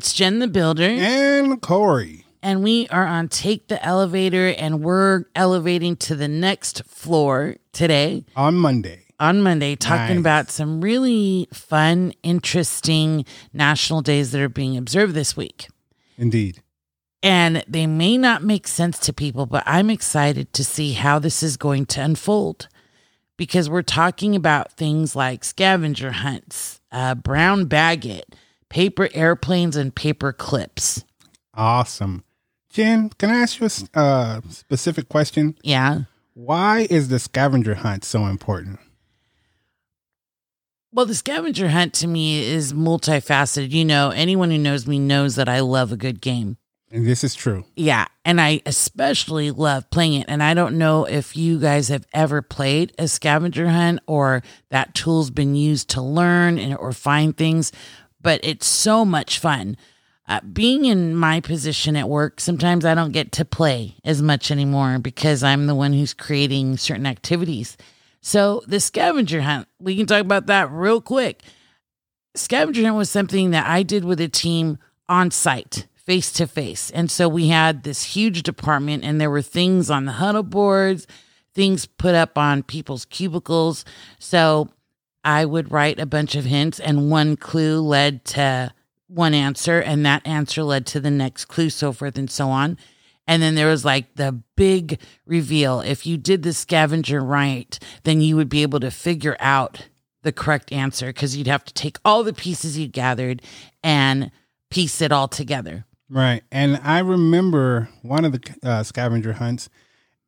It's Gen the Builder. And Corey. And we are on Take the Elevator, and we're elevating to the next floor today. On Monday. On Monday, talking Nice. about some really fun, interesting national days that are being observed this week. Indeed. And they may not make sense to people, but I'm excited to see how this is going to unfold because we're talking about things like scavenger hunts, uh, brown baggett, paper airplanes, and paper clips. Awesome. Gen, can I ask you a uh, specific question? Yeah. Why is the scavenger hunt so important? Well, the scavenger hunt to me is multifaceted. You know, anyone who knows me knows that I love a good game. And this is true. Yeah. And I especially love playing it. And I don't know if you guys have ever played a scavenger hunt or that tool's been used to learn and, or find things, but it's so much fun. Uh, being in my position at work, sometimes I don't get to play as much anymore because I'm the one who's creating certain activities. So, the scavenger hunt, we can talk about that real quick. Scavenger hunt was something that I did with a team on site, face to face. And so we had this huge department, and there were things on the huddle boards, things put up on people's cubicles. So I would write a bunch of hints, and one clue led to one answer, and that answer led to the next clue, so forth and so on. And then there was like the big reveal. If you did the scavenger right, then you would be able to figure out the correct answer because you'd have to take all the pieces you gathered and piece it all together. Right. And I remember one of the uh, scavenger hunts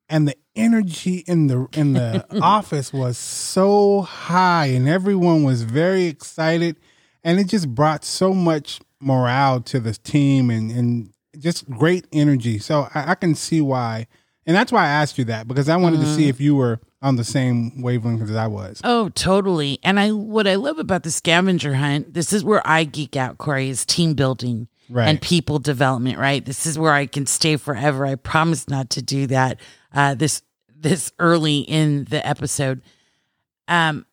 and the energy in the in the office was so high and everyone was very excited and it just brought so much morale to the team and and just great energy. So I, I can see why and that's why I asked you that because I wanted to see mm. if you were on the same wavelength as I was. Oh, totally. And I what I love about the scavenger hunt, this is where I geek out, Corey, is team building Right. and people development, right? This is where I can stay forever. I promise not to do that uh this this early in the episode. Um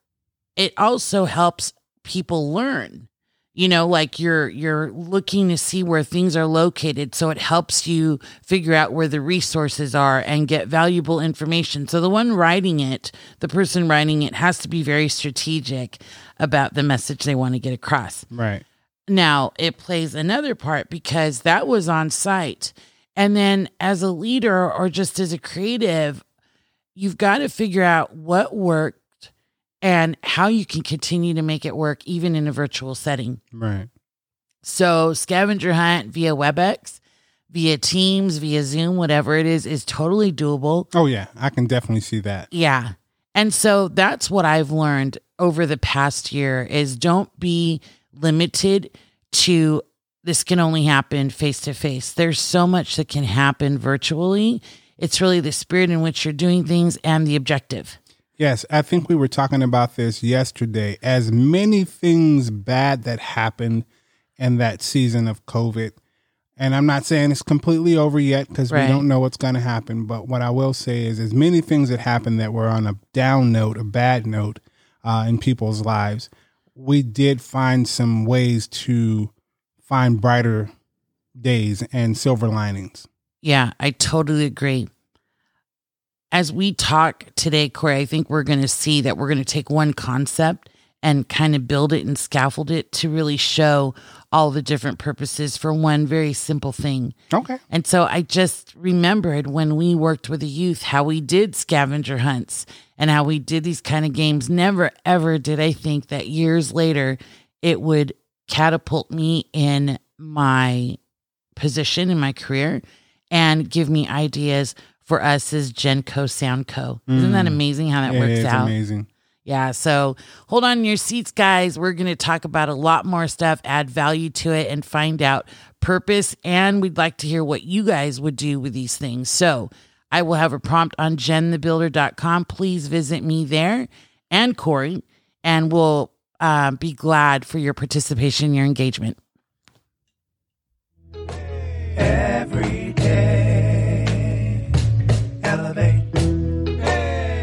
it also helps people learn. You know, like you're you're looking to see where things are located, so it helps you figure out where the resources are and get valuable information. So the one writing it, the person writing it has to be very strategic about the message they want to get across. Right. Now, it plays another part because that was on site. And then as a leader or just as a creative, you've got to figure out what worked and how you can continue to make it work even in a virtual setting. Right. So, scavenger hunt via WebEx, via Teams, via Zoom, whatever it is, is totally doable. Oh yeah, I can definitely see that. Yeah. And so that's what I've learned over the past year is don't be limited to this can only happen face to face. There's so much that can happen virtually. It's really the spirit in which you're doing things and the objective. Yes, I think we were talking about this yesterday. As many things bad that happened in that season of COVID, and I'm not saying it's completely over yet because Right. we don't know what's going to happen. But what I will say is, as many things that happened that were on a down note, a bad note uh, in people's lives, we did find some ways to find brighter days and silver linings. Yeah, I totally agree. As we talk today, Corey, I think we're going to see that we're going to take one concept and kind of build it and scaffold it to really show all the different purposes for one very simple thing. Okay. And so I just remembered when we worked with the youth how we did scavenger hunts and how we did these kind of games. Never, ever did I think that years later it would catapult me in my position in my career and give me ideas for us as Genco Soundco. Isn't that mm. amazing how that It works out? amazing. Yeah. So hold on your seats, guys. We're going to talk about a lot more stuff, add value to it, and find out purpose. And we'd like to hear what you guys would do with these things. So I will have a prompt on genthebuilder.com. Please visit me there and Corey, and we'll uh, be glad for your participation, your engagement. Every day, elevate.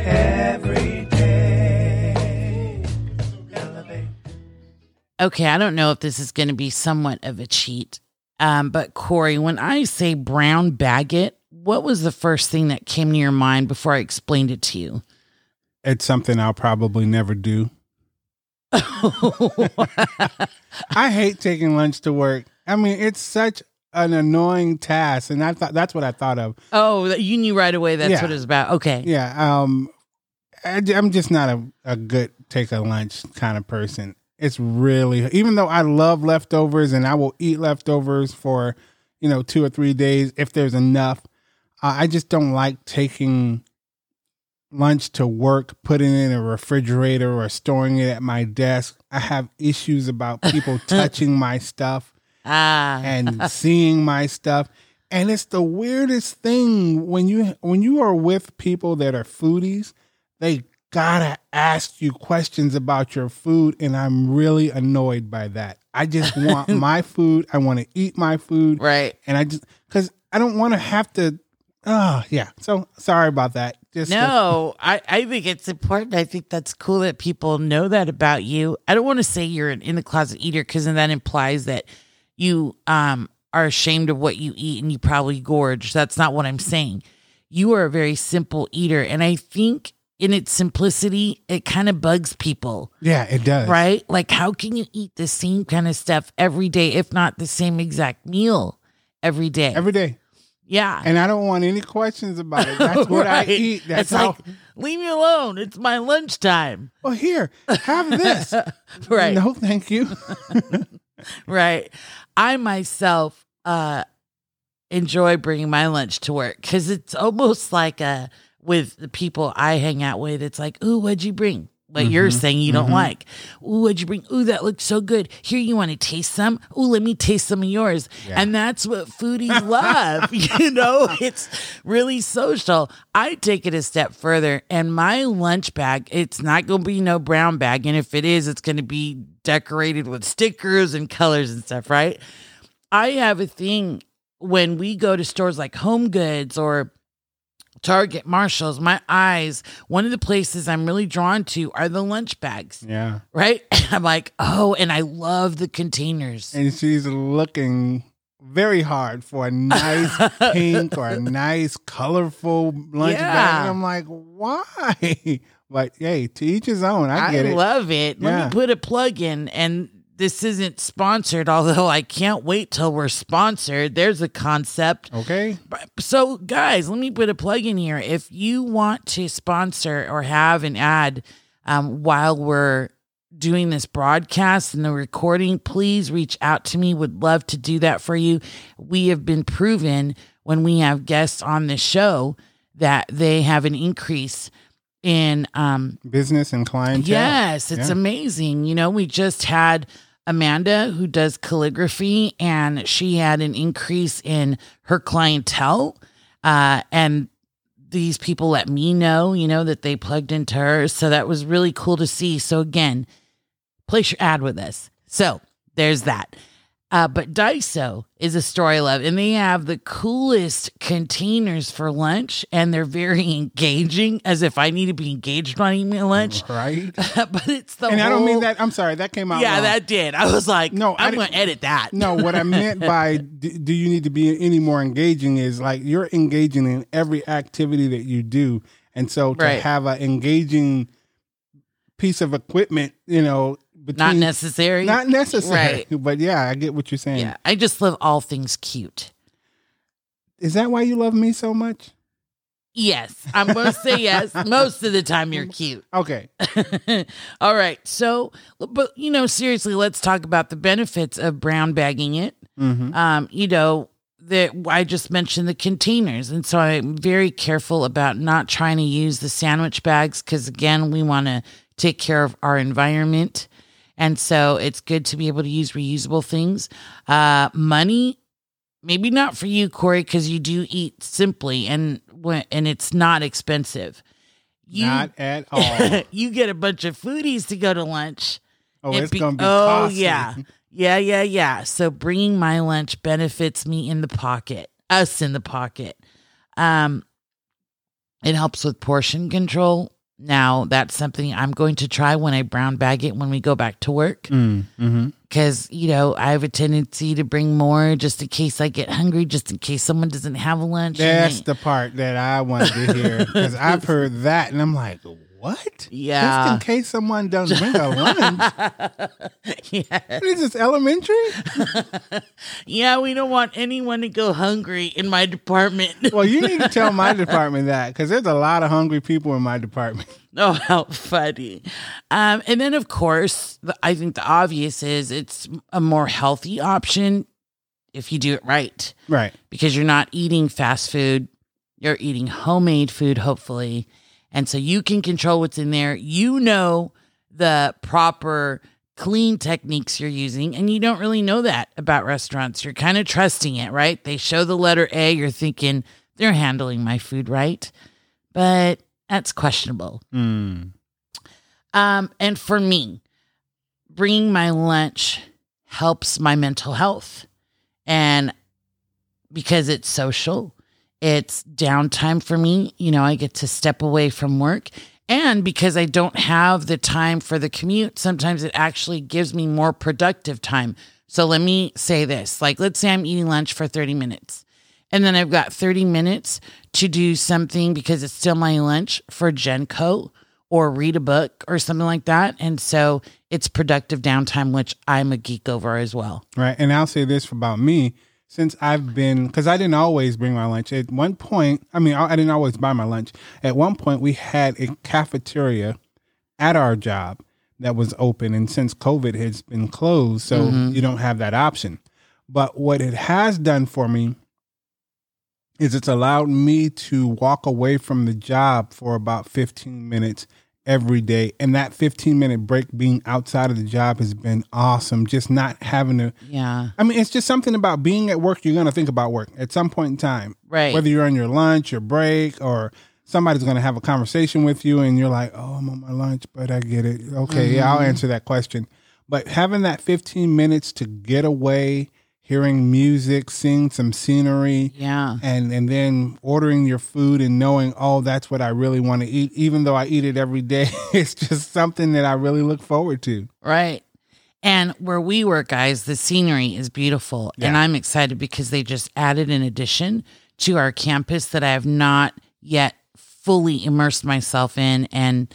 Every day, elevate. Okay, I don't know if this is going to be somewhat of a cheat, Um, but Corey, when I say brown baguette, what was the first thing that came to your mind before I explained it to you? It's something I'll probably never do. I hate taking lunch to work. I mean, it's such an annoying task, and I thought that's what I thought of. oh, you knew right away that's Yeah. what it was about. Okay. Yeah, um, I, am just not a, a good take a lunch kind of person. It's really, even though I love leftovers and I will eat leftovers for, you know, two or three days if there's enough. Uh, I just don't like taking lunch to work, putting it in a refrigerator or storing it at my desk. I have issues about people touching my stuff Ah. and seeing my stuff and it's the weirdest thing when you when you are with people that are foodies they gotta ask you questions about your food and i'm really annoyed by that i just want my food i want to eat my food right. and i just because i don't want to have to oh yeah so sorry about that just No, I, I think it's important. I think that's cool that people know that about you. I don't want to say you're an in the closet eater because then that implies that you um are ashamed of what you eat and you probably gorge. That's not what I'm saying. You are a very simple eater. And I think in its simplicity, it kind of bugs people, yeah it does right? Like, how can you eat the same kind of stuff every day, if not the same exact meal every day? every day yeah. and i don't want any questions about it that's what i eat that's it's how like, leave me alone. It's my lunchtime. well here have this Right. no thank you Right. I myself uh enjoy bringing my lunch to work because it's almost like a with the people I hang out with. It's like, ooh, what'd you bring? What you're Mm-hmm. saying you don't like. Ooh, what'd you bring? Ooh, that looks so good. Here, you want to taste some? Ooh, let me taste some of yours. Yeah. And that's what foodies love. you know, it's really social. I take it a step further, and my lunch bag, it's not going to be no brown bag. And if it is, it's going to be decorated with stickers and colors and stuff, right? I have a thing when we go to stores like Home Goods or Target, Marshalls, my eyes, one of the places I'm really drawn to are the lunch bags, yeah right? I'm like, oh, and I love the containers. and she's looking very hard for a nice pink or a nice colorful lunch bag. And I'm like, why? But hey, to each his own. I get it. love it. Let Yeah. me put a plug in, and this isn't sponsored, although I can't wait till we're sponsored. There's a concept. okay. So, guys, let me put a plug in here. If you want to sponsor or have an ad um, while we're doing this broadcast and the recording, please reach out to me. Would love to do that for you. We have been proven when we have guests on the show that they have an increase in um, Business and clientele. Yes, it's Yeah. amazing. You know, we just had Amanda who does calligraphy and she had an increase in her clientele. Uh, and these people let me know, you know, that they plugged into her. So that was really cool to see. So again, place your ad with us. So there's that. Uh, but Daiso is a store I love, and they have the coolest containers for lunch, and they're very engaging, as if I need to be engaged when I eat my lunch. Right. but it's the and I don't mean that. I'm sorry. That came out. Yeah, wrong. that did. I was like, No, I I'm going to edit that. No, what I meant by do, do you need to be any more engaging is like you're engaging in every activity that you do. And so to Right. have an engaging piece of equipment, you know, between, not necessary. Not necessary. Right. But yeah, I get what you're saying. Yeah, I just love all things cute. Is that why you love me so much? Yes, I'm going to say yes. Most of the time, you're cute. Okay. All right. So, but you know, seriously, let's talk about the benefits of brown bagging it. Mm-hmm. Um, you know, that I just mentioned the containers, and so I'm very careful about not trying to use the sandwich bags because again, we want to take care of our environment, and so it's good to be able to use reusable things. Uh, money, maybe not for you, Corey, because you do eat simply and and it's not expensive. You, Not at all. you get a bunch of foodies to go to lunch. Oh, It it's be- going to be oh costly. yeah yeah yeah yeah so bringing my lunch benefits me in the pocket us in the pocket um it helps with portion control Now, that's something I'm going to try when I brown bag it when we go back to work. Mm, hmm Because, you know, I have a tendency to bring more just in case I get hungry, just in case someone doesn't have a lunch. That's they- the part that I wanted to hear because I've heard that and I'm like, what? Yeah. Just in case someone doesn't bring a lunch. yeah. Is this elementary? yeah, we don't want anyone to go hungry in my department. Well, you need to tell my department that because there's a lot of hungry people in my department. Oh, how funny. Um, and then, of course, the, I think the obvious is it's a more healthy option if you do it right Right. because you're not eating fast food, you're eating homemade food, hopefully. And so you can control what's in there. You know the proper clean techniques you're using, and you don't really know that about restaurants. You're kind of trusting it, right? They show the letter A, you're thinking they're handling my food right, but that's questionable. Mm. Um, and for me, bringing my lunch helps my mental health. And because it's social, it's downtime for me. You know, I get to step away from work. And because I don't have the time for the commute, sometimes it actually gives me more productive time. So let me say this like, let's say I'm eating lunch for 30 minutes. And then I've got 30 minutes to do something because it's still my lunch for Genco or read a book or something like that. And so it's productive downtime, which I'm a geek over as well. Right. And I'll say this about me since I've been, because I didn't always bring my lunch. At one point, I mean, I I didn't always buy my lunch. At one point, we had a cafeteria at our job that was open. And since COVID has been closed, so mm-hmm. you don't have that option. But what it has done for me is it's allowed me to walk away from the job for about 15 minutes every day. And that 15 minute break being outside of the job has been awesome. Just not having to Yeah. I mean, it's just something about being at work. You're going to think about work at some point in time, Right. Whether you're on your lunch, your break, or somebody's going to have a conversation with you, and you're like, "Oh, I'm on my lunch, but I get it. Okay, yeah, I'll mm-hmm. answer that question." But having that 15 minutes to get away, hearing music, seeing some scenery, Yeah. and and then ordering your food and knowing, "Oh, that's what I really want to eat," even though I eat it every day, it's just something that I really look forward to. Right. And where we work, guys, the scenery is beautiful. And I'm excited because they just added an addition to our campus that I have not yet fully immersed myself in and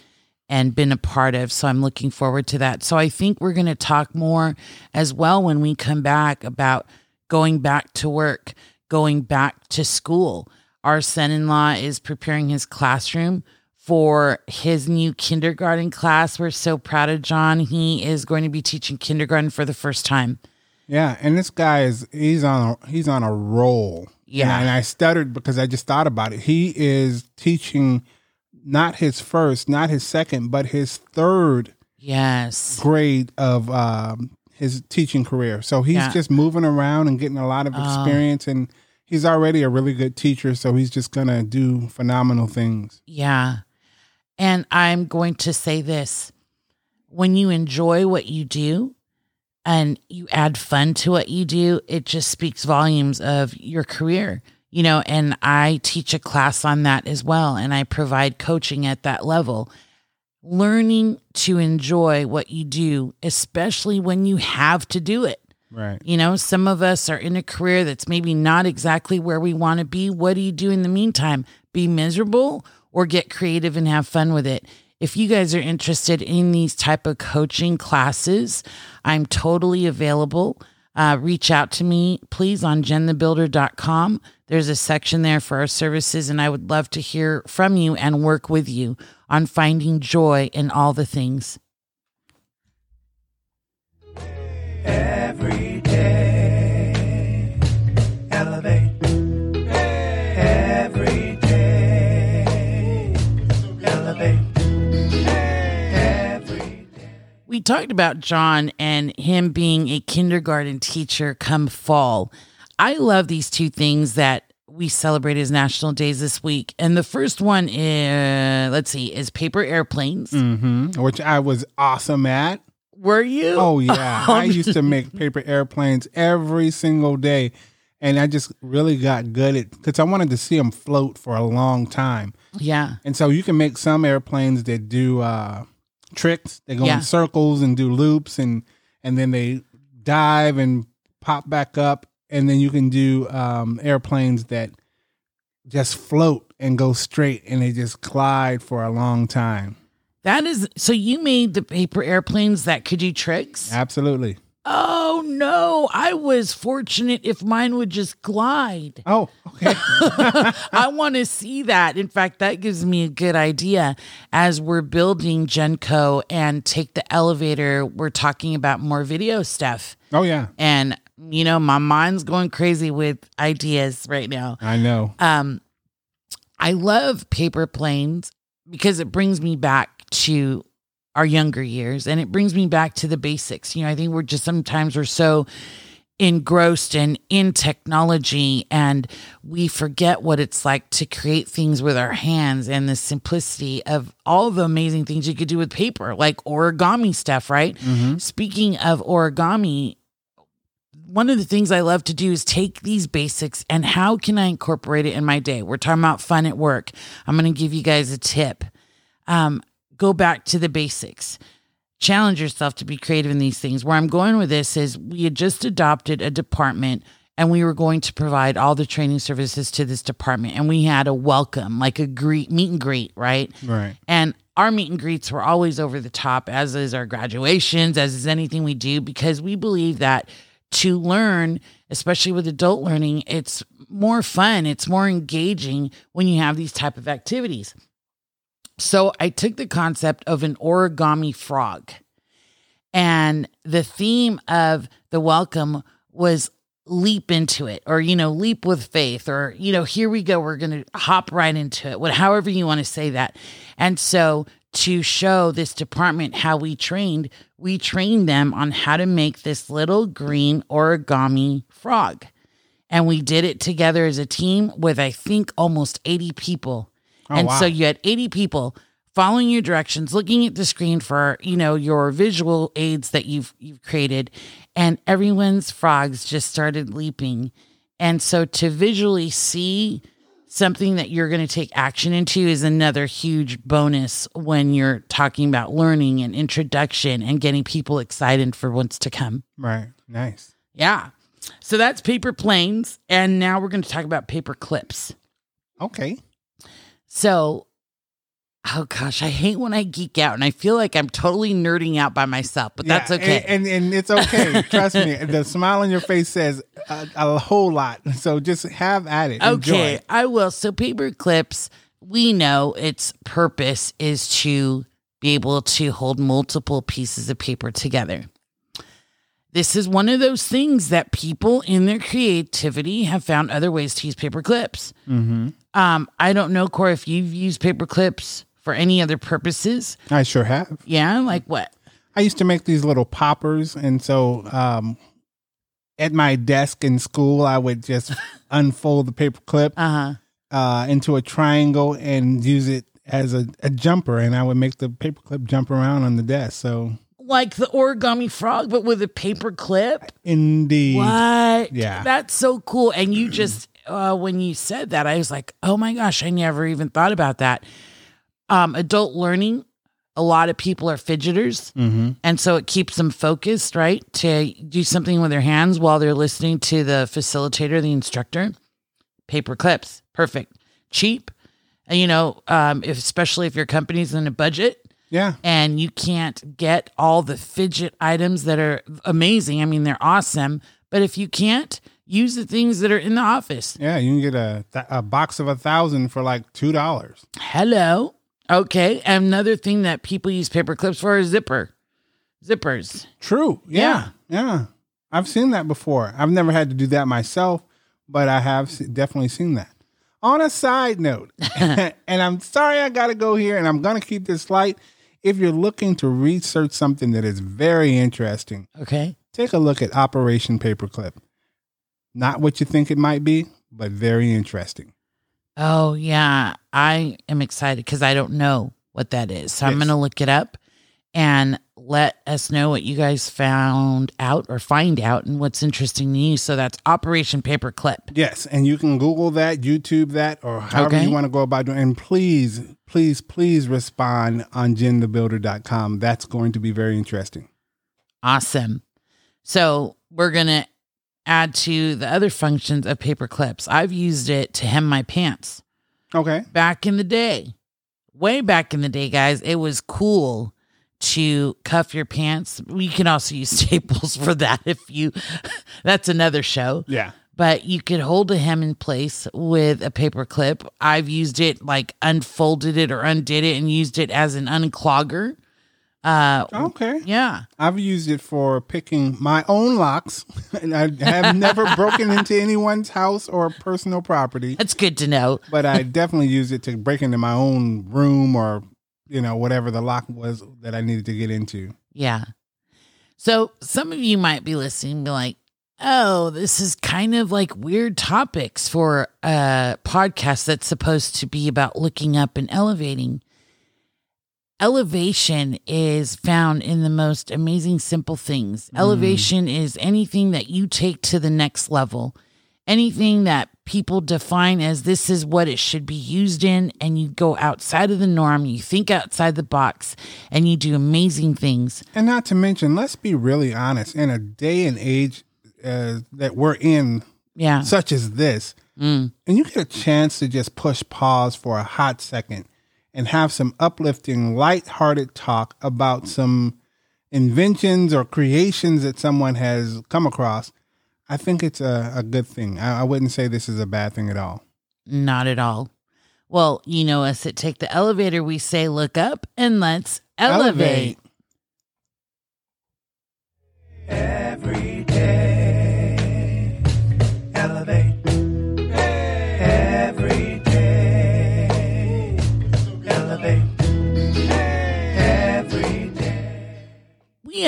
and been a part of. So I'm looking forward to that. So I think we're going to talk more as well when we come back about going back to work, going back to school. Our son in law is preparing his classroom for his new kindergarten class. We're so proud of John. He is going to be teaching kindergarten for the first time. Yeah, and this guy is he's on a, he's on a roll. Yeah. and I, and I stuttered because I just thought about it. He is teaching not his first, not his second, but his third Yes. grade of um, his teaching career. So he's Yeah. Oh. just moving around and getting a lot of experience, and he's already a really good teacher. So he's just gonna do phenomenal things. Yeah. And I'm going to say this when you enjoy what you do and you add fun to what you do, it just speaks volumes of your career. You know, and I teach a class on that as well, and I provide coaching at that level. Learning to enjoy what you do, especially when you have to do it. Right. You know, some of us are in a career that's maybe not exactly where we want to be. What do you do in the meantime? Be miserable or get creative and have fun with it? If you guys are interested in these type of coaching classes, I'm totally available. Uh, reach out to me, please, on genthebuilder.com. There's a section there for our services, and I would love to hear from you and work with you on finding joy in all the things. We talked about John and him being a kindergarten teacher come fall. I love these two things that we celebrate as national days this week. And the first one is, let's see, is paper airplanes. hmm Which I was awesome at. Were you? Oh yeah, I used to make paper airplanes every single day, and I just really got good at because I wanted to see them float for a long time. Yeah. And so you can make some airplanes that do uh, tricks. They go Yeah. in circles and do loops, and and then they dive and pop back up. And then you can do um, airplanes that just float and go straight, and they just glide for a long time. That is so you made the paper airplanes that could do tricks? Absolutely. Oh no, I was fortunate if mine would just glide. Oh, okay. I want to see that. In fact, that gives me a good idea as we're building Genco and take the elevator. We're talking about more video stuff. oh yeah, And, you know, my mind's going crazy with ideas right now. I know. Um, I love paper planes because it brings me back to our younger years and it brings me back to the basics. You know, I think we're just sometimes we're so engrossed and in technology and we forget what it's like to create things with our hands and the simplicity of all the amazing things you could do with paper, like origami stuff, right? Speaking of origami, one of the things I love to do is take these basics and how can I incorporate it in my day? We're talking about fun at work. I'm going to give you guys a tip. Um, go back to the basics. Challenge yourself to be creative in these things. Where I'm going with this is we had just adopted a department and we were going to provide all the training services to this department. And we had a welcome, like a greet, meet and greet, right? Right. And our meet and greets were always over the top, as is our graduations, as is anything we do, because we believe that to learn, especially with adult learning, it's more fun, it's more engaging when you have these type of activities. So I took the concept of an origami frog, and the theme of the welcome was leap into it or you know leap with faith or you know here we go we're going to hop right into it what however you want to say that. And so to show this department how we trained we trained them on how to make this little green origami frog. And we did it together as a team with i think almost 80 people Oh, and wow. so you had 80 people following your directions looking at the screen for you know your visual aids that you've you've created and everyone's frogs just started leaping and so to visually see something that you're going to take action into is another huge bonus when you're talking about learning and introduction and getting people excited for what's to come Right. Nice. yeah so that's paper planes and now we're going to talk about paper clips Okay. So, oh gosh, I hate when I geek out and I feel like I'm totally nerding out by myself, but that's okay. And, and and it's okay. Trust me. The smile on your face says a, a whole lot. So just have at it. okay, Enjoy. I will. So, paper clips, we know its purpose is to be able to hold multiple pieces of paper together. This is one of those things that people in their creativity have found other ways to use paper clips. Mm-hmm. Um, I don't know, Corey, if you've used paper clips for any other purposes. I sure have. Yeah, like what? I used to make these little poppers, and so um, at my desk in school, I would just unfold the paper clip Uh huh. uh, into a triangle and use it as a, a jumper, and I would make the paper clip jump around on the desk. So like the origami frog, but with a paper clip. indeed, What? Yeah. That's so cool. And you just, uh, when you said that, I was like, oh my gosh, I never even thought about that. Um, adult learning, a lot of people are fidgeters. hmm And so it keeps them focused, right? To do something with their hands while they're listening to the facilitator, the instructor. Paper clips, perfect. Cheap. And, you know, um, if, especially if your company's in a budget, yeah, and you can't get all the fidget items that are amazing. I mean, they're awesome. But if you can't, use the things that are in the office. yeah. You can get a th- a box of a thousand for like two dollars. Hello. Okay. Another thing that people use paper clips for is zipper. Zippers. True. Yeah. Yeah. I've seen that before. I've never had to do that myself, but I have definitely seen that. On a side note, and I'm sorry I got to go here and I'm going to keep this light. If you're looking to research something that is very interesting, Okay. take a look at Operation Paperclip. Not what you think it might be, but very interesting. Oh, yeah. I am excited because I don't know what that is. So I'm going to look it up and let us know what you guys found out or find out and what's interesting to you. So that's Operation Paperclip. Yes, and you can Google that, YouTube that, or however Okay. you want to go about doing. And please, please, please respond on genthebuilder.com. That's going to be very interesting. Awesome. So we're going to add to the other functions of paper clips. I've used it to hem my pants Okay. back in the day. Way back in the day, guys, it was cool to cuff your pants. We can also use staples for that if you that's another show. Yeah. But you could hold a hem in place with a paper clip. I've used it like unfolded it or undid it and used it as an unclogger. Uh Okay. yeah. I've used it for picking my own locks, and I have never broken into anyone's house or personal property. That's good to know. But I definitely used it to break into my own room or, you know, whatever the lock was that I needed to get into. Yeah. So some of you might be listening be like, oh, this is kind of like weird topics for a podcast that's supposed to be about looking up and elevating. Elevation is found in the most amazing, simple things. Mm. Elevation is anything that you take to the next level, anything that people define as this is what it should be used in, and you go outside of the norm, you think outside the box, and you do amazing things. And not to mention, let's be really honest, in a day and age uh, that we're in, Yeah. such as this, Mm. and you get a chance to just push pause for a hot second and have some uplifting, light-hearted talk about some inventions or creations that someone has come across, I think it's a, a good thing. I, I wouldn't say this is a bad thing at all. Not at all. Well, you know us at Take the Elevator, we say look up and let's elevate. Every day,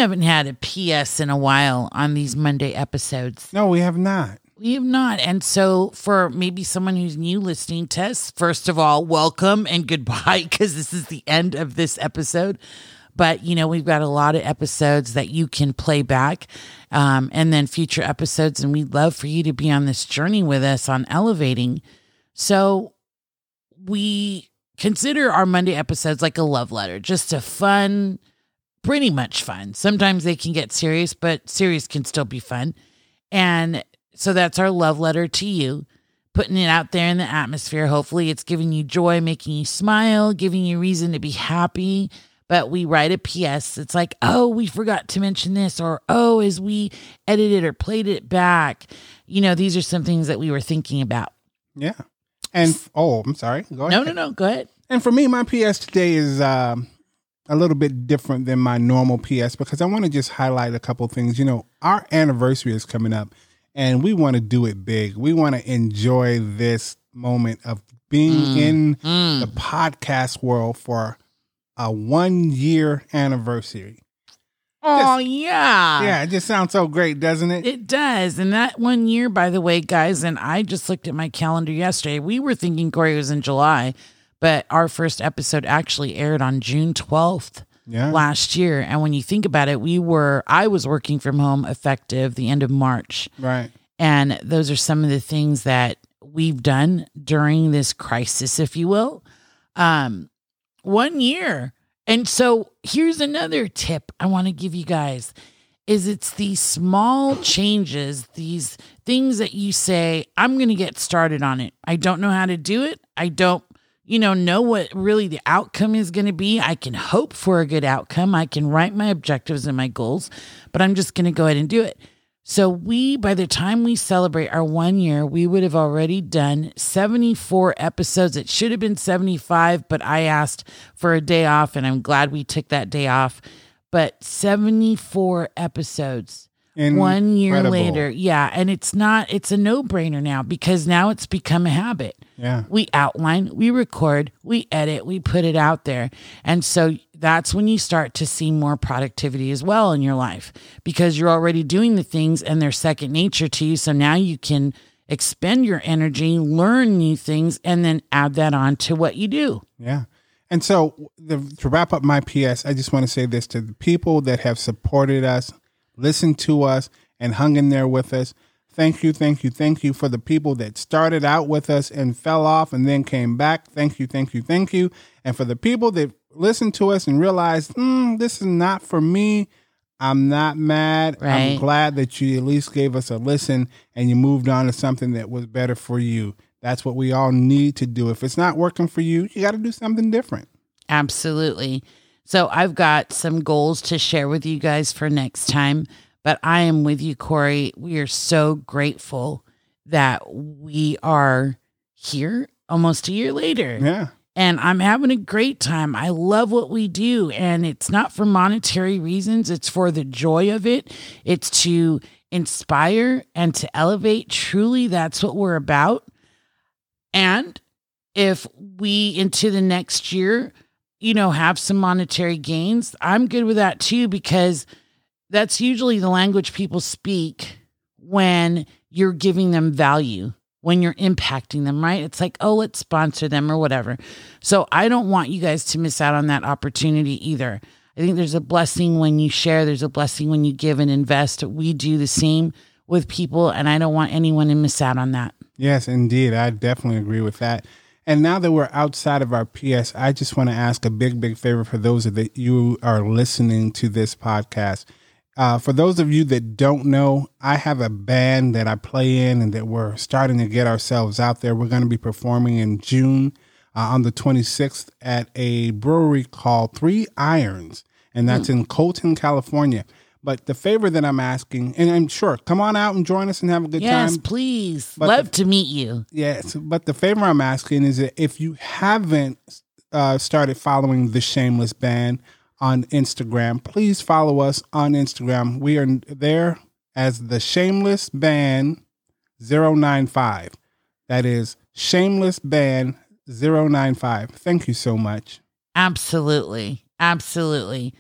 haven't had a PS in a while on these Monday episodes. No, we have not. We have not. And so, for maybe someone who's new listening to us, first of all, welcome and goodbye, because this is the end of this episode. But, you know, we've got a lot of episodes that you can play back um, and then future episodes. And we'd love for you to be on this journey with us on elevating. So, we consider our Monday episodes like a love letter, just a fun, pretty much fun. Sometimes they can get serious, but serious can still be fun. And so that's our love letter to you, putting it out there in the atmosphere. Hopefully, it's giving you joy, making you smile, giving you reason to be happy. But we write a PS. It's like, oh, we forgot to mention this, or oh, as we edited or played it back. You know, these are some things that we were thinking about. Yeah. And oh, I'm sorry. Go No, no, no. Go ahead. And for me, my PS today is um, a little bit different than my normal PS because I want to just highlight a couple things. You know, our anniversary is coming up and we want to do it big. We want to enjoy this moment of being mm, in mm. the podcast world for a one year anniversary. Oh, yeah. Yeah, it just sounds so great, doesn't it? It does. And that one year, by the way, guys, and I just looked at my calendar yesterday. We were thinking Corey was in July, but our first episode actually aired on June 12th Yeah. last year. And when you think about it, we were, I was working from home effective the end of March. Right. And those are some of the things that we've done during this crisis, if you will. Um, one year. And so here's another tip I want to give you guys is it's these small changes, these things that you say, I'm going to get started on it. I don't know how to do it. I don't, you know, know what really the outcome is going to be. I can hope for a good outcome. I can write my objectives and my goals, but I'm just going to go ahead and do it. So we, by the time we celebrate our one year, we would have already done 74 episodes. It should have been 75, but I asked for a day off and I'm glad we took that day off. But 74 episodes one year later. Yeah. And it's not, it's a no brainer now because now it's become a habit. Yeah. We outline, we record, we edit, we put it out there. And so that's when you start to see more productivity as well in your life because you're already doing the things and they're second nature to you. So now you can expend your energy, learn new things, and then add that on to what you do. Yeah. And so, the, to wrap up my PS, I just want to say this to the people that have supported us, listened to us, and hung in there with us. Thank you, thank you, thank you for the people that started out with us and fell off and then came back. Thank you, thank you, thank you. And for the people that listened to us and realized, mm, this is not for me, I'm not mad. I'm glad that you at least gave us a listen and you moved on to something that was better for you. That's what we all need to do. If it's not working for you, you got to do something different. Absolutely. So I've got some goals to share with you guys for next time. But I am with you, Corey. We are so grateful that we are here almost a year later. Yeah. and I'm having a great time. I love what we do, and it's not for monetary reasons, it's for the joy of it. It's to inspire and to elevate. Truly, that's what we're about. And if we into the next year, you know, have some monetary gains, I'm good with that too, because that's usually the language people speak when you're giving them value, when you're impacting them, right? It's like, oh, let's sponsor them or whatever. So I don't want you guys to miss out on that opportunity either. I think there's a blessing when you share, there's a blessing when you give and invest. We do the same with people, and I don't want anyone to miss out on that. Yes, indeed. I definitely agree with that. And now that we're outside of our PS, I just want to ask a big, big favor for those of that you are listening to this podcast. Uh, for those of you that don't know, I have a band that I play in and that we're starting to get ourselves out there. We're going to be performing in June uh, on the 26th at a brewery called Three Irons, and that's in Colton, California. But the favor that I'm asking, and I'm sure, come on out and join us and have a good Yes, time. please. But Love the- to meet you. Yes, but the favor I'm asking is that if you haven't uh, started following the Shameless Band on Instagram, please follow us on Instagram. We are there as the Shameless Band 095. That is Shameless Band 095. Thank you so much. Absolutely. Absolutely.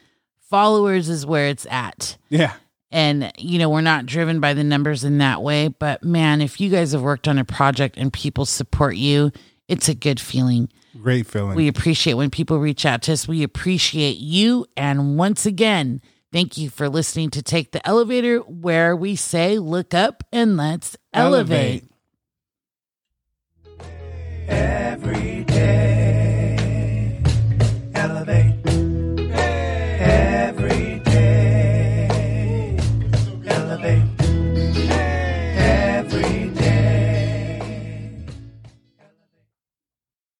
Followers is where it's at. Yeah. And, you know, we're not driven by the numbers in that way. But man, if you guys have worked on a project and people support you, it's a good feeling. Great feeling. We appreciate when people reach out to us. We appreciate you. And once again, thank you for listening to Take the Elevator, where we say, look up and let's elevate. every day.